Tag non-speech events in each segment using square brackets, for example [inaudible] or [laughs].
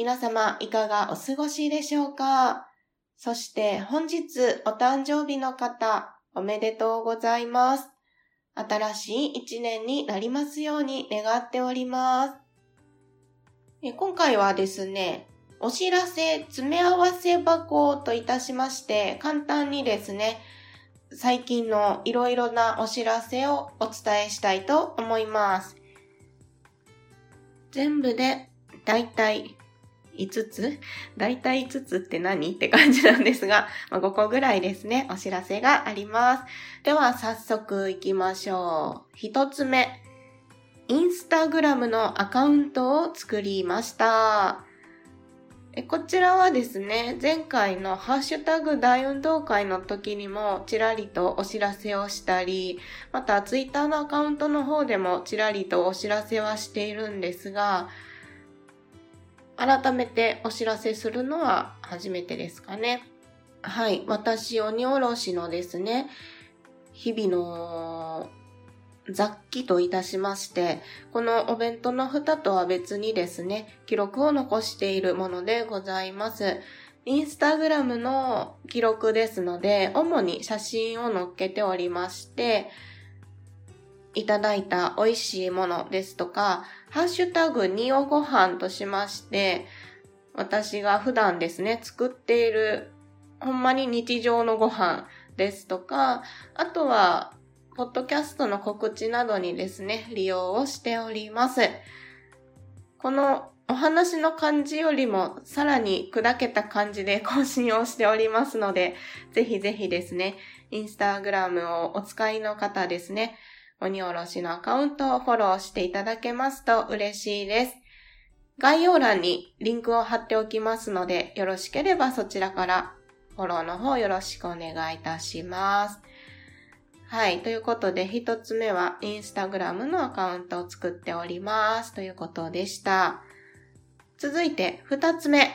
皆様いかがお過ごしでしょうか？そして本日お誕生日の方おめでとうございます。新しい一年になりますように願っております。今回はですね、お知らせ詰め合わせ箱といたしまして、簡単にですね、最近のいろいろなお知らせをお伝えしたいと思います。全部でだいたい5つ？だいたい5つって何？って感じなんですが、まあ、5個ぐらいですね、お知らせがあります。では早速行きましょう。1つ目。インスタグラムのアカウントを作りました。えこちらはですね、前回のハッシュタグ大運動会の時にもちらりとお知らせをしたり、またツイッターのアカウントの方でもちらりとお知らせはしているんですが、改めてお知らせするのは初めてですかね。はい。私、鬼おろしのですね、日々の雑記といたしまして、このお弁当の蓋とは別にですね、記録を残しているものでございます。インスタグラムの記録ですので、主に写真を載っけておりまして、いただいた美味しいものですとか、ハッシュタグにおご飯としまして、私が普段ですね、作っている、ほんまに日常のご飯ですとか、あとはポッドキャストの告知などにですね、利用をしております。このお話の感じよりもさらに砕けた感じで [laughs] 更新をしておりますので、ぜひぜひですね、インスタグラムをお使いの方ですね、鬼おろしのアカウントをフォローしていただけますと嬉しいです。概要欄にリンクを貼っておきますので、よろしければそちらからフォローの方よろしくお願いいたします。はい。ということで、一つ目は、インスタグラムのアカウントを作っております。ということでした。続いて、二つ目。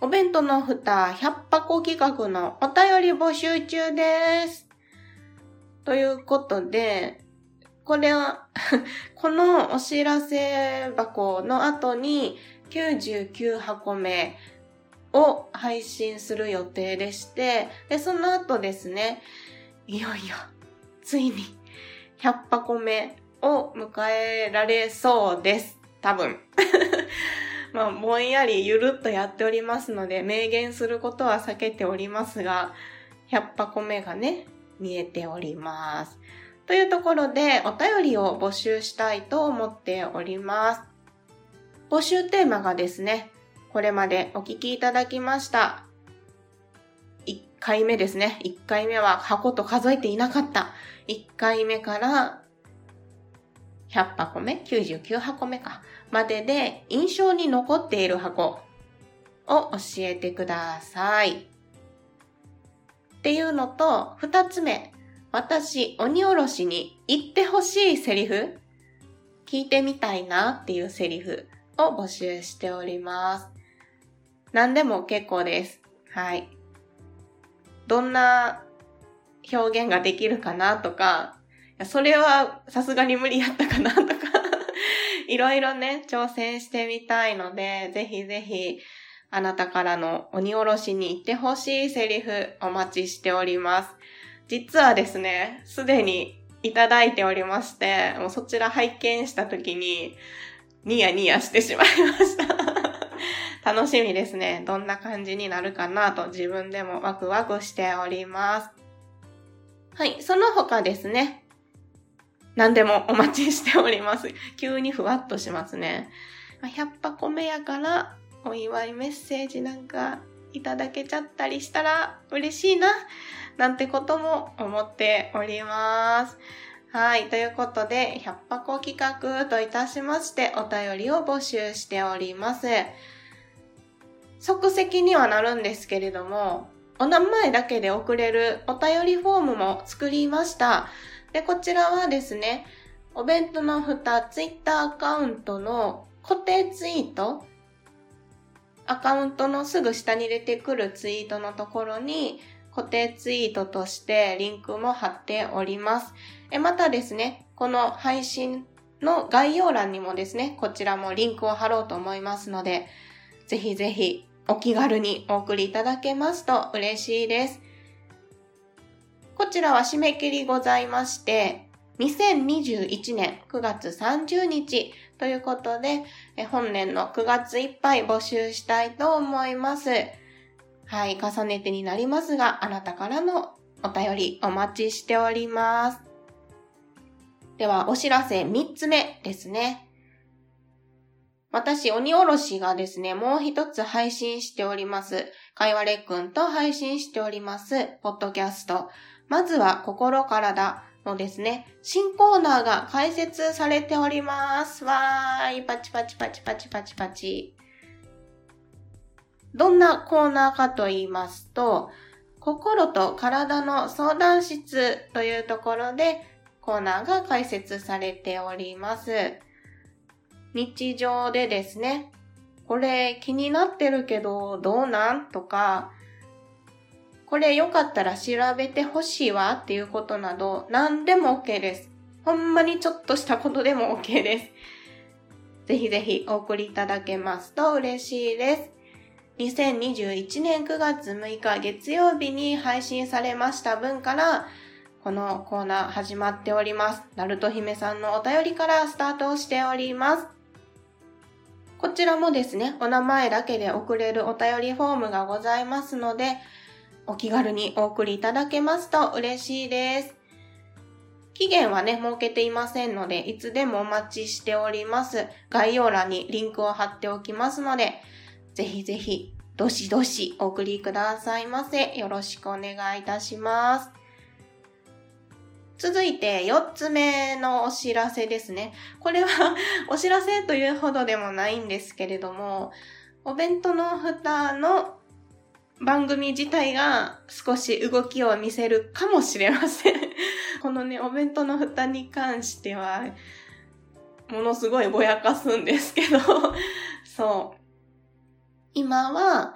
お弁当の蓋100箱企画のお便り募集中です。ということで、これは [laughs] このお知らせ箱の後に99箱目を配信する予定でして、で、その後ですね、いよいよ、ついに、100箱目を迎えられそうです。多分。[laughs] まあ、ぼんやりゆるっとやっておりますので、明言することは避けておりますが、100箱目がね、見えております。というところで、お便りを募集したいと思っております。募集テーマがですね、これまでお聞きいただきました。1回目ですね。1回目は箱と数えていなかった。1回目から100箱目 ?99 箱目か。までで印象に残っている箱を教えてください。っていうのと、二つ目。私、鬼おろしに言ってほしいセリフ聞いてみたいなっていうセリフを募集しております。何でも結構です。はい。どんな表現ができるかなとか、それはさすがに無理やったかなとか [laughs] いろいろね、挑戦してみたいので、ぜひぜひ、あなたからの鬼おろしに言ってほしいセリフお待ちしております。実はですね、すでにいただいておりまして、もうそちら拝見した時に、ニヤニヤしてしまいました [laughs] 楽しみですね。どんな感じになるかなと自分でもワクワクしております。はい、その他ですね。何でもお待ちしております。急にふわっとしますね。100箱目やからお祝いメッセージなんかいただけちゃったりしたら嬉しいな、なんてことも思っております。はい。ということで、100箱企画といたしまして、お便りを募集しております。即席にはなるんですけれども、お名前だけで送れるお便りフォームも作りました。で、こちらはですね、お弁当の蓋ツイッターアカウントの固定ツイート、アカウントのすぐ下に出てくるツイートのところに固定ツイートとしてリンクも貼っております。えまたですね、この配信の概要欄にもですね、こちらもリンクを貼ろうと思いますので、ぜひぜひお気軽にお送りいただけますと嬉しいです。こちらは締め切りございまして、2021年9月30日ということで、本年の9月いっぱい募集したいと思います。はい、重ねてになりますが、あなたからのお便りお待ちしております。では、お知らせ3つ目ですね。私、鬼おろしがですね、もう一つ配信しております。かいわれくんと配信しております、ポッドキャスト。まずは、心からだのですね、新コーナーが開設されております。わーい、パチパチパチパチパチパチ。どんなコーナーかと言いますと、心と体の相談室というところでコーナーが開設されております。日常でですね、これ気になってるけどどうなんとか、これよかったら調べてほしいわっていうことなど何でも OK です。ほんまにちょっとしたことでも OK です。ぜひぜひお送りいただけますと嬉しいです。2021年9月6日月曜日に配信されました分からこのコーナー始まっております。ナルト姫さんのお便りからスタートしております。こちらもですね、お名前だけで送れるお便りフォームがございますので、お気軽にお送りいただけますと嬉しいです。期限はね、設けていませんので、いつでもお待ちしております。概要欄にリンクを貼っておきますので、ぜひぜひ、どしどしお送りくださいませ。よろしくお願いいたします。続いて4つ目のお知らせですね。これはお知らせというほどでもないんですけれども、お弁当の蓋の番組自体が少し動きを見せるかもしれません [laughs] このね、お弁当の蓋に関しては、ものすごいぼやかすんですけど [laughs] そう。今は、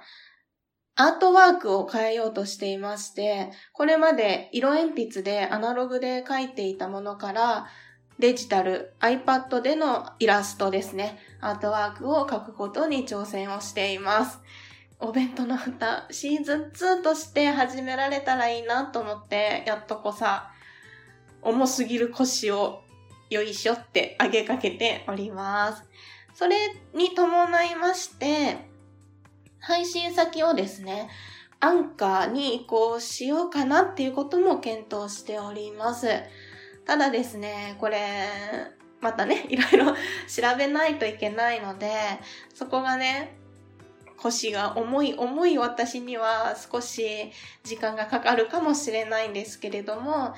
アートワークを変えようとしていまして、これまで色鉛筆でアナログで描いていたものから、デジタル、iPad でのイラストですね、アートワークを描くことに挑戦をしています。お弁当の蓋、シーズン2として始められたらいいなと思って、やっとこさ、重すぎる腰をよいしょって上げかけております。それに伴いまして、配信先をですね、アンカーに移行しようかなっていうことも検討しております。ただですね、これ、またね、いろいろ調べないといけないので、そこがね、腰が重い重い私には少し時間がかかるかもしれないんですけれども、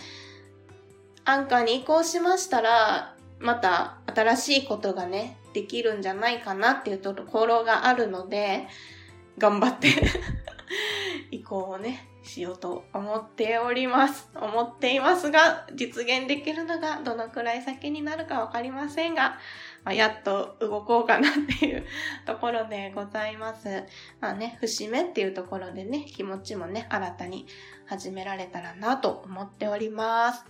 アンカーに移行しましたら、また新しいことがね、できるんじゃないかなっていうところがあるので、頑張って [laughs] 移行をね、しようと思っております。思っていますが、実現できるのがどのくらい先になるかわかりませんが、まあ、やっと動こうかなっていう [laughs] ところでございます。まあね、節目っていうところでね、気持ちもね、新たに始められたらなと思っております。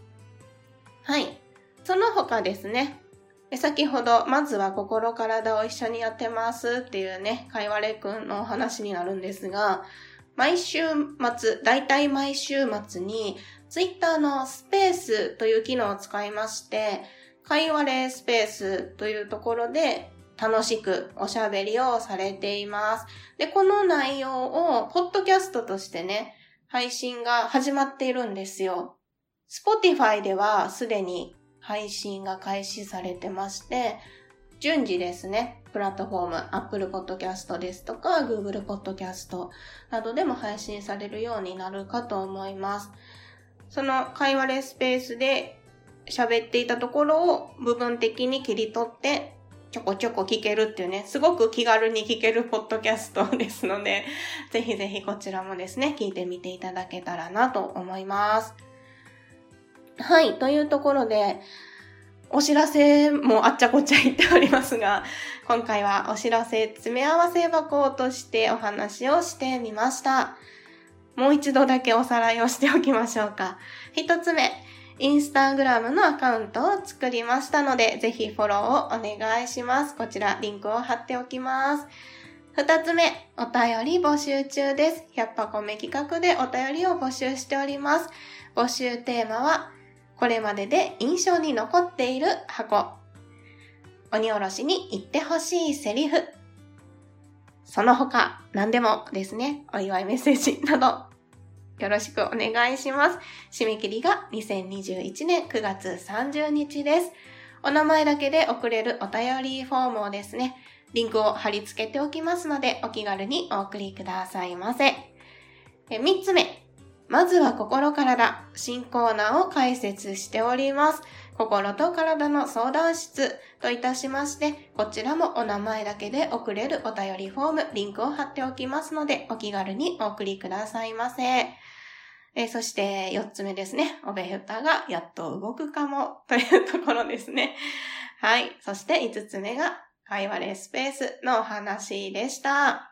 はい。その他ですね、先ほど、まずは心体を一緒にやってますっていうね、かいわれくんのお話になるんですが、毎週末、だいたい毎週末に、ツイッターのスペースという機能を使いまして、かいわれスペースというところで楽しくおしゃべりをされています。で、この内容を、ポッドキャストとしてね、配信が始まっているんですよ。Spotify ではすでに配信が開始されてまして、順次ですね、プラットフォーム、Apple Podcast ですとか、Google Podcast などでも配信されるようになるかと思います。その会話レスペースで喋っていたところを部分的に切り取ってちょこちょこ聞けるっていうね、すごく気軽に聞けるポッドキャストですので、[laughs] ぜひぜひこちらもですね、聞いてみていただけたらなと思います。はい、というところで、お知らせもあっちゃこっちゃ言っておりますが、[laughs] 今回はお知らせ詰め合わせ箱としてお話をしてみました。もう一度だけおさらいをしておきましょうか。一つ目、インスタグラムのアカウントを作りましたので、ぜひフォローをお願いします。こちらリンクを貼っておきます。二つ目、お便り募集中です。100箱目企画でお便りを募集しております。募集テーマは、これまでで印象に残っている箱。鬼おろしに言ってほしいセリフ。その他、何でもですね、お祝いメッセージなど、よろしくお願いします。締め切りが2021年9月30日です。お名前だけで送れるお便りフォームをですね、リンクを貼り付けておきますので、お気軽にお送りくださいませ。3つ目、まずは心からだ。新コーナーを開設しております。心と体の相談室といたしまして、こちらもお名前だけで送れるお便りフォーム、リンクを貼っておきますので、お気軽にお送りくださいませ。えー、そして4つ目ですね。おべふたがやっと動くかもというところですね。はい。そして5つ目が会話レスペースのお話でした。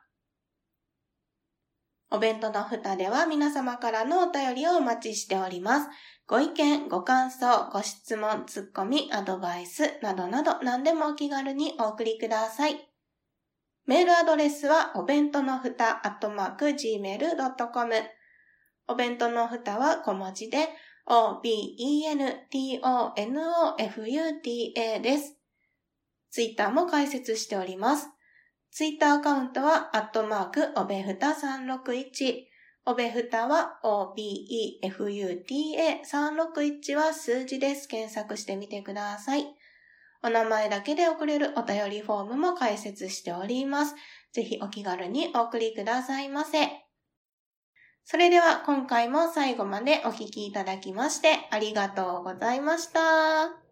お弁当の蓋では皆様からのお便りをお待ちしております。ご意見、ご感想、ご質問、ツッコミ、アドバイスなどなど何でもお気軽にお送りください。メールアドレスはお弁当のふた、アットマーク、gmail.com。お弁当のふたは小文字で、o-b-e-n-t-o-n-o-f-u-t-a です。ツイッターも開設しております。ツイッターアカウントは、アットマーク、おべふた361。おべふたは、obefuta361 は数字です。検索してみてください。お名前だけで送れるお便りフォームも開設しております。ぜひお気軽にお送りくださいませ。それでは今回も最後までお聴きいただきましてありがとうございました。